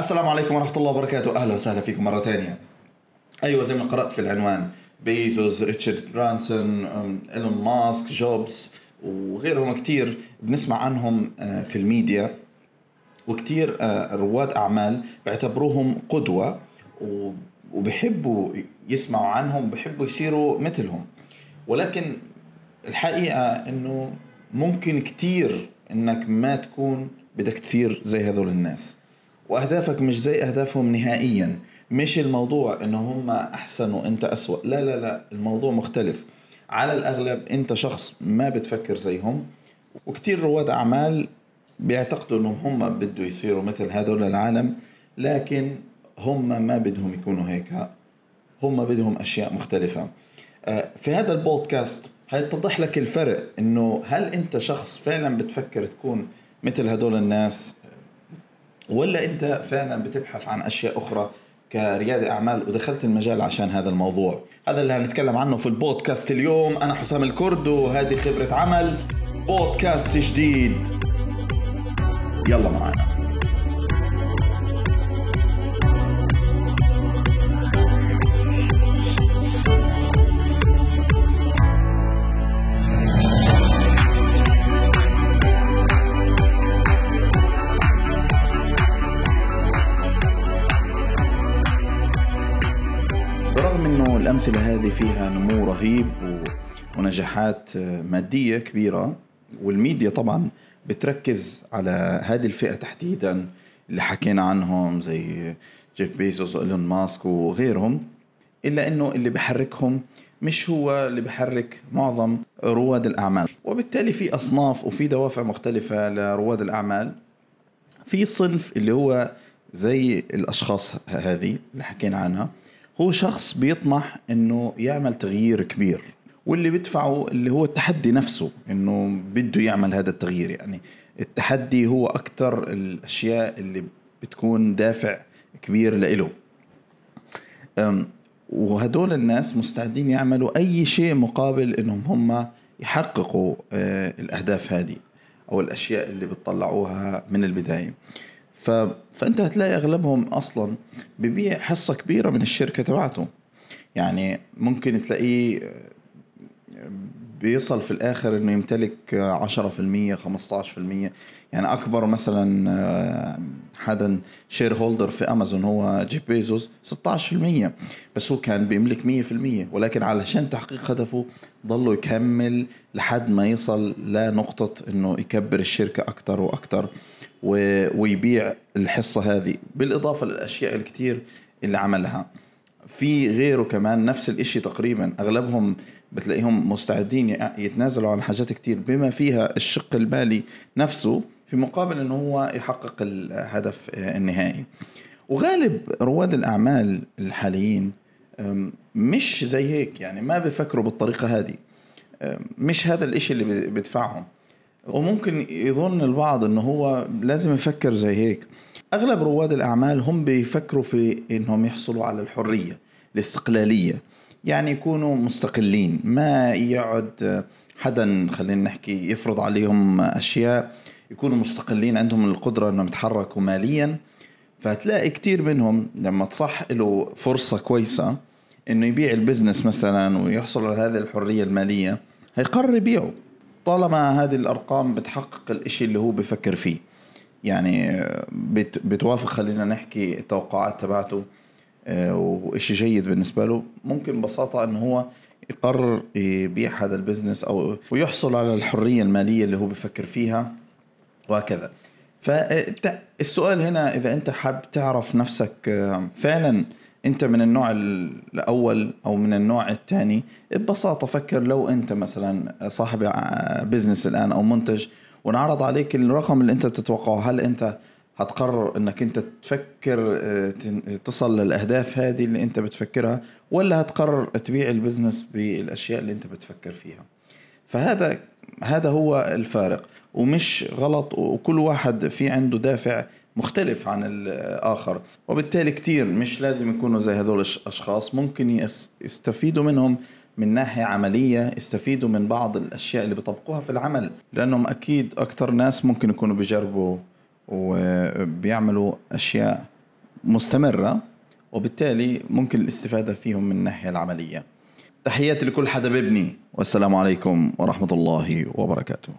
السلام عليكم ورحمة الله وبركاته. أهلا وسهلا فيكم مرة ثانية. أيوة زي ما قرأت في العنوان. بيزوس ريتشارد برانسون إيلون ماسك جوبز وغيرهم كتير. بنسمع عنهم آه، في الميديا. وكتير آه، رواد أعمال بيعتبروهم قدوة وبحبوا يسمعوا عنهم وبحبوا يصيروا مثلهم. ولكن الحقيقة إنه ممكن كتير إنك ما تكون بدك تصير زي هذول الناس. وأهدافك مش زي أهدافهم نهائيا. مش الموضوع انه هم أحسن وأنت أسوأ. لا لا لا الموضوع مختلف. على الأغلب أنت شخص ما بتفكر زيهم وكتير رواد أعمال بيعتقدوا إنهم هم بده يصيروا مثل هذول العالم لكن هم ما بدهم يكونوا هيك. هم بدهم أشياء مختلفة. آه، في هذا البودكاست هيتضح لك الفرق إنه هل أنت شخص فعلا بتفكر تكون مثل هدول الناس؟ ولا انت فعلا بتبحث عن أشياء أخرى كريادة أعمال ودخلت المجال عشان هذا الموضوع؟ هذا اللي هنتكلم عنه في البودكاست اليوم. أنا حسام الكرد وهذه خبرة عمل بودكاست جديد. يلا معنا. الأمثلة هذه فيها نمو رهيب ونجاحات مادية كبيرة. والميديا طبعا بتركز على هذه الفئة تحديدا اللي حكينا عنهم زي جيف بيزوس وايلون ماسك وغيرهم. إلا إنه اللي بحركهم مش هو اللي بحرك معظم رواد الأعمال. وبالتالي في أصناف وفي دوافع مختلفة لرواد الأعمال. في صنف اللي هو زي الأشخاص ه- هذه اللي حكينا عنها. هو شخص بيطمح إنه يعمل تغيير كبير. واللي بيدفعه اللي هو التحدي نفسه إنه بده يعمل هذا التغيير. يعني التحدي هو أكثر الأشياء اللي بتكون دافع كبير لإله. وهدول الناس مستعدين يعملوا أي شيء مقابل إنهم هم يحققوا آه، الأهداف هذه أو الأشياء اللي بتطلعوها من البداية. ف... فانت هتلاقي اغلبهم أصلا ببيع حصة كبيرة من الشركة تبعته. يعني ممكن تلاقيه بيصل في الآخر إنه يمتلك 10% 15% يعني أكبر مثلا آه، حدا shareholder في أمازون هو جيف بيزوس 16% بس هو كان بيملك 100% ولكن علشان تحقيق هدفه ضله يكمل لحد ما يصل لنقطة إنه يكبر الشركة أكتر وأكتر و- ويبيع الحصة هذه بالإضافة للأشياء الكتير اللي عملها. في غيره كمان نفس الإشي تقريبا. أغلبهم بتلاقيهم مستعدين يتنازلوا عن حاجات كتير. بما فيها الشق المالي نفسه في مقابل إنه هو يحقق الهدف آه، النهائي. وغالب رواد الأعمال الحاليين مش زي هيك. يعني ما بفكروا بالطريقة هذه. مش هذا الإشي اللي بيدفعهم. وممكن يظن البعض إنه هو لازم يفكر زي هيك. أغلب رواد الأعمال هم بيفكروا في إنهم يحصلوا على الحرية الاستقلالية. يعني يكونوا مستقلين ما يقعد حدا خلينا نحكي يفرض عليهم أشياء. يكونوا مستقلين عندهم القدرة إنهم يتحركوا ماليا. فهتلاقي كتير منهم لما تصح له فرصة كويسة إنه يبيع ال business مثلا ويحصل على هذه الحرية المالية هيقرر يبيعه. طالما هذه الأرقام بتحقق الإشي اللي هو بفكر فيه. يعني بت بتوافق خلينا نحكي التوقعات تبعته آه، وإشي جيد بالنسبة له. ممكن ببساطة أنه هو يقرر يبيع هذا ال business أو ويحصل على الحرية المالية اللي هو بفكر فيها وهكذا. فالسؤال هنا إذا أنت حاب تعرف نفسك آه، فعلا أنت من النوع الأول أو من النوع الثاني ببساطة فكر لو أنت مثلا صاحب business الآن أو منتج وانعرض عليك الرقم اللي أنت بتتوقعه. هل أنت هتقرر إنك انت تفكر آه، تصل للأهداف هذه اللي انت بتفكرها ولا هتقرر تبيع ال business بالأشياء اللي انت بتفكر فيها؟ فهذا هذا هو الفارق. ومش غلط وكل واحد في عنده دافع مختلف عن الآخر وبالتالي كتير مش لازم يكونوا زي هذول الأشخاص ممكن يس- يستفيدوا منهم من ناحية عملية يستفيدوا من بعض الأشياء اللي بيطبقوها في العمل. لأنهم أكيد أكتر ناس ممكن يكونوا بيجربوا وبيعملوا أشياء مستمرة وبالتالي ممكن الاستفادة فيهم من الناحية العملية. تحياتي لكل حدا ببني والسلام عليكم ورحمة الله وبركاته.